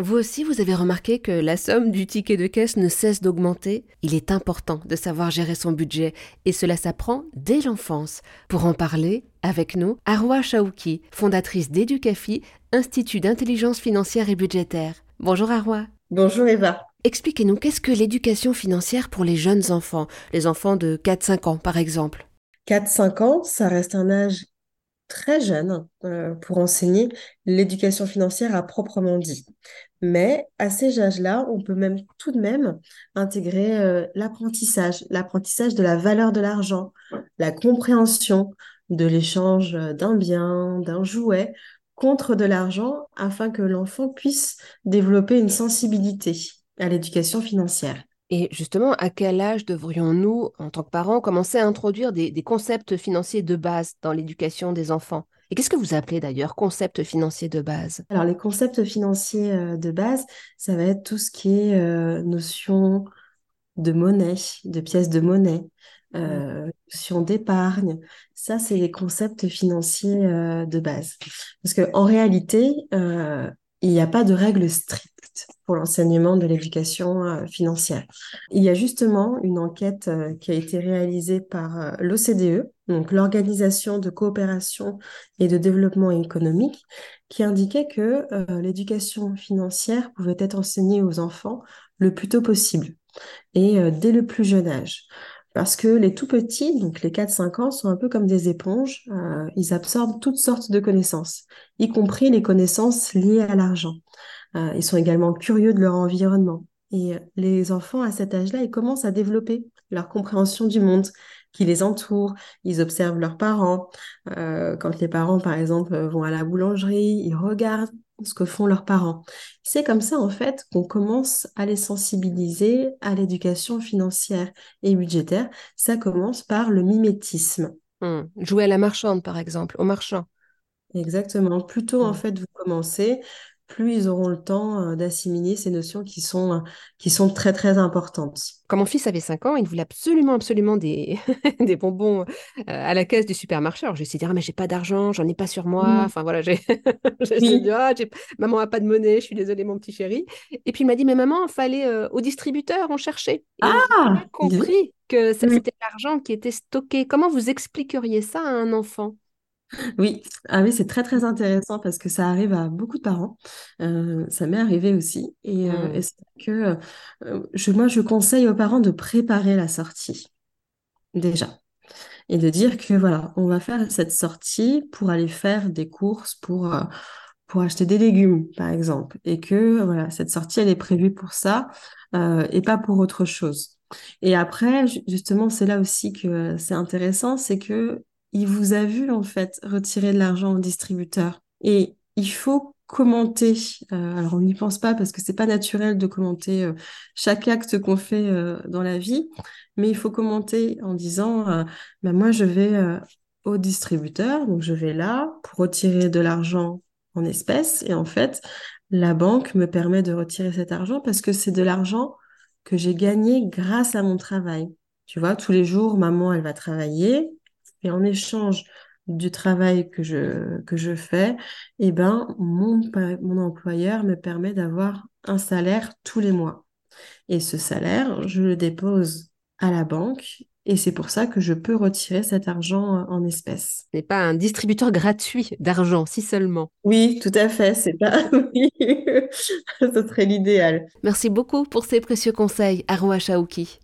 Vous aussi, vous avez remarqué que la somme du ticket de caisse ne cesse d'augmenter Il est important de savoir gérer son budget et cela s'apprend dès l'enfance. Pour en parler, avec nous, Arwa Chaouki, fondatrice d'Educafi, Institut d'intelligence financière et budgétaire. Bonjour Arwa. Bonjour Eva. Expliquez-nous qu'est-ce que l'éducation financière pour les jeunes enfants, les enfants de 4-5 ans par exemple 4-5 ans, ça reste un âge très jeune euh, pour enseigner l'éducation financière à proprement dit. Mais à ces âges-là, on peut même tout de même intégrer euh, l'apprentissage, l'apprentissage de la valeur de l'argent, la compréhension de l'échange d'un bien, d'un jouet contre de l'argent afin que l'enfant puisse développer une sensibilité à l'éducation financière. Et justement, à quel âge devrions-nous, en tant que parents, commencer à introduire des, concepts financiers de base dans l'éducation des enfants? Et qu'est-ce que vous appelez d'ailleurs concepts financiers de base? Alors les concepts financiers euh, de base, ça va être tout ce qui est euh, notion de monnaie, de pièces de monnaie, euh, notion d'épargne. Ça, c'est les concepts financiers de base. Parce qu'en réalité, il n'y a pas de règles pour l'enseignement de l'éducation euh, financière. Il y a justement une enquête euh, qui a été réalisée par euh, l'OCDE, l'Organisation de coopération et de développement économique, qui indiquait que l'éducation financière pouvait être enseignée aux enfants le plus tôt possible et dès le plus jeune âge. Parce que les tout petits, donc les 4-5 ans, sont un peu comme des éponges. Ils absorbent toutes sortes de connaissances, y compris les connaissances liées à l'argent. Euh, ils sont également curieux de leur environnement. Et euh, les enfants, à cet âge-là, ils commencent à développer leur compréhension du monde qui les entoure. Ils observent leurs parents. quand les parents, par exemple, vont à la boulangerie, ils regardent ce que font leurs parents. C'est comme ça, en fait, qu'on commence à les sensibiliser à l'éducation financière et budgétaire. Ça commence par le mimétisme. Hmm. Jouer à la marchande, par exemple, au marchand. Exactement. Plutôt, en hmm. fait, vous commencez, plus ils auront le temps euh, d'assimiler ces notions qui sont, euh, qui sont très, très importantes. Quand mon fils avait 5 ans, il voulait absolument, absolument des, des bonbons euh, à la caisse du supermarché. Alors, j'ai essayé de dire, ah, mais j'ai pas d'argent, j'en ai pas sur moi. Mmh. Enfin, voilà, j'ai de dire, ah, maman a pas de monnaie, je suis désolée, mon petit chéri. Et puis, il m'a dit, mais maman, il fallait au distributeur en chercher. Et ah j'ai compris que c'était l'argent qui était stocké. Comment vous expliqueriez ça à un enfant? Oui, ah oui, c'est très très intéressant parce que ça arrive à beaucoup de parents. Euh, ça m'est arrivé aussi. Et, euh, mmh. c'est que euh, je, moi, je conseille aux parents de préparer la sortie déjà. Et de dire que voilà, on va faire cette sortie pour aller faire des courses, pour, pour acheter des légumes, par exemple. Et que voilà, cette sortie, elle est prévue pour ça et pas pour autre chose. Et après, justement, c'est là aussi que c'est intéressant, c'est que il vous a vu en fait retirer de l'argent au distributeur. Et il faut commenter. Euh, alors on n'y pense pas parce que c'est pas naturel de commenter euh, chaque acte qu'on fait euh, dans la vie, mais il faut commenter en disant ben moi je vais au distributeur, donc je vais là pour retirer de l'argent en espèces et en fait la banque me permet de retirer cet argent parce que c'est de l'argent que j'ai gagné grâce à mon travail. Tu vois, tous les jours, maman, elle va travailler, et en échange du travail que je, que je fais, eh ben, mon, mon employeur me permet d'avoir un salaire tous les mois. Et ce salaire, je le dépose à la banque et c'est pour ça que je peux retirer cet argent en espèces. Ce n'est pas un distributeur gratuit d'argent, si seulement. Oui, tout à fait, c'est pas. Oui, ce serait l'idéal. Merci beaucoup pour ces précieux conseils, Arwa Chaouki.